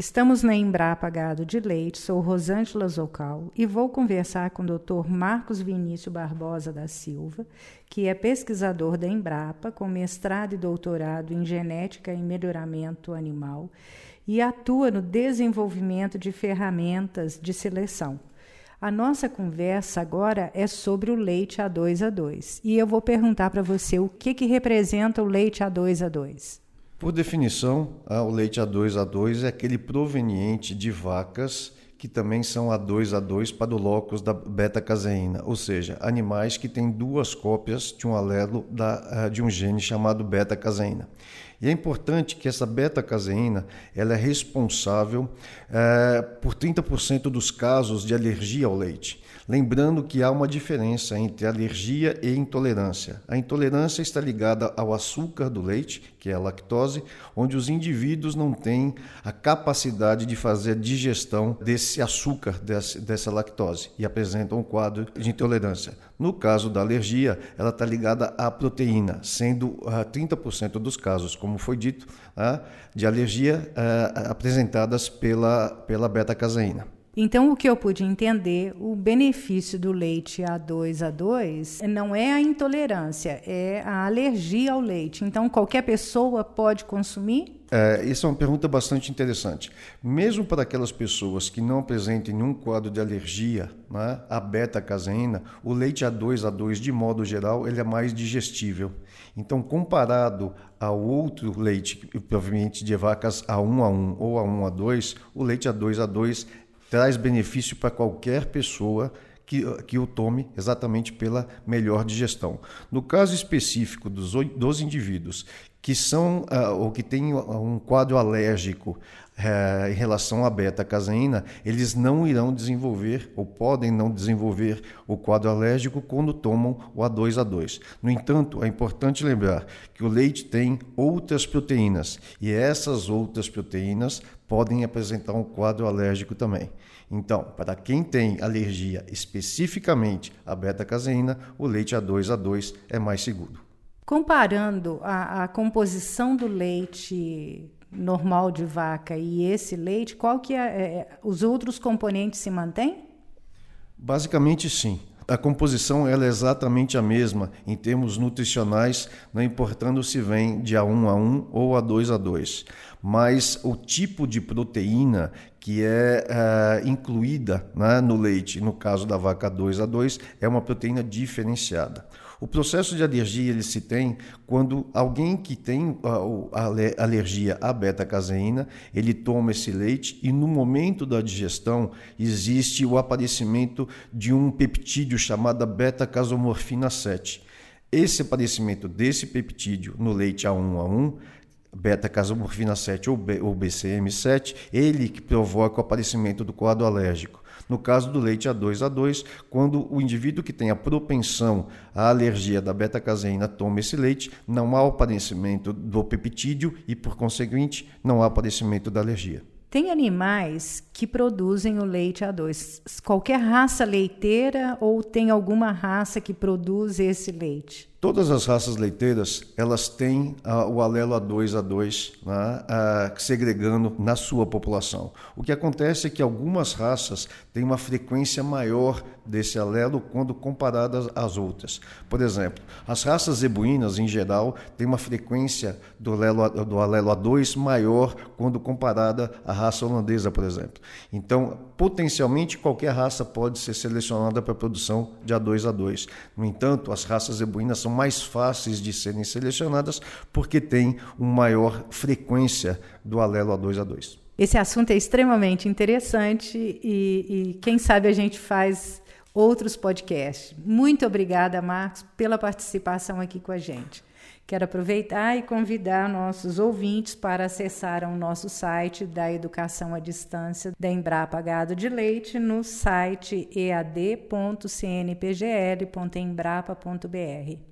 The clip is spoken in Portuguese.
Estamos na Embrapa Gado de Leite, sou Rosângela Zocal e vou conversar com o Dr. Marcos Vinícius Barbosa da Silva, que é pesquisador da Embrapa, com mestrado e doutorado em genética e melhoramento animal e atua no desenvolvimento de ferramentas de seleção. A nossa conversa agora é sobre o leite A2A2 e eu vou perguntar para você o que, que representa o leite A2A2. Por definição, o leite A2A2 é aquele proveniente de vacas que também são A2A2 para o locus da beta-caseína, ou seja, animais que têm duas cópias de um alelo da, de um gene chamado beta-caseína. E é importante que essa beta-caseína ela é responsável é, por 30% dos casos de alergia ao leite. Lembrando que há uma diferença entre alergia e intolerância. A intolerância está ligada ao açúcar do leite, que é a lactose, onde os indivíduos não têm a capacidade de fazer a digestão desse açúcar, dessa lactose, e apresentam um quadro de intolerância. No caso da alergia, ela está ligada à proteína, sendo uh, ah, 30% dos casos, como foi dito, uh, de alergia uh, apresentadas pela, pela beta-caseína. Então, o que eu pude entender, o benefício do leite A2A2 não é a intolerância, é a alergia ao leite. Então, qualquer pessoa pode consumir? É, essa é uma pergunta bastante interessante. Mesmo para aquelas pessoas que não apresentem nenhum quadro de alergia né, à beta-caseína, o leite A2A2, de modo geral, ele é mais digestível. Então, comparado ao outro leite, proveniente de vacas A1A1 ou A1A2, o leite A2A2 traz benefício para qualquer pessoa que, que o tome exatamente pela melhor digestão. No caso específico dos, dos indivíduos que são uh, ou que têm um quadro alérgico uh, em relação à beta-caseína, eles não irão desenvolver ou podem não desenvolver o quadro alérgico quando tomam o A2A2. No entanto, é importante lembrar que o leite tem outras proteínas e essas outras proteínas podem apresentar um quadro alérgico também. Então, para quem tem alergia especificamente à beta-caseína, o leite A2A2 é mais seguro. Comparando a, a composição do leite normal de vaca e esse leite, qual que é, é os outros componentes se mantêm? Basicamente sim. A composição é exatamente a mesma em termos nutricionais, não importando se vem de A1 a 1 ou A2 a 2. Mas o tipo de proteína que é, é incluída né, no leite, no caso da vaca 2 a 2, é uma proteína diferenciada. O processo de alergia ele se tem quando alguém que tem a, alergia à beta-caseína, ele toma esse leite e no momento da digestão existe o aparecimento de um peptídeo chamado beta-casomorfina 7. Esse aparecimento desse peptídeo no leite A1A1 beta-casomorfina 7 ou, BCM7, ele que provoca o aparecimento do quadro alérgico. No caso do leite A2A2, quando o indivíduo que tem a propensão à alergia da beta-caseína toma esse leite, não há aparecimento do peptídeo e, por conseguinte, não há aparecimento da alergia. Tem animais que produzem o leite A2. Qualquer raça leiteira ou tem alguma raça que produz esse leite? Todas as raças leiteiras elas têm uh, o alelo A2A2 né, uh, segregando na sua população. O que acontece é que algumas raças têm uma frequência maior desse alelo quando comparadas às outras. Por exemplo, as raças zebuínas em geral têm uma frequência do alelo, do alelo A2 maior quando comparada à raça holandesa, por exemplo. Então, potencialmente qualquer raça pode ser selecionada para a produção de A2A2. No entanto, as raças zebuínas são são mais fáceis de serem selecionadas porque têm uma maior frequência do alelo A2A2. Esse assunto é extremamente interessante e, e quem sabe a gente faz outros podcasts. Muito obrigada, Marcos, pela participação aqui com a gente. Quero aproveitar e convidar nossos ouvintes para acessar o nosso site da Educação à Distância da Embrapa Gado de Leite no site ead.cnpgl.embrapa.br.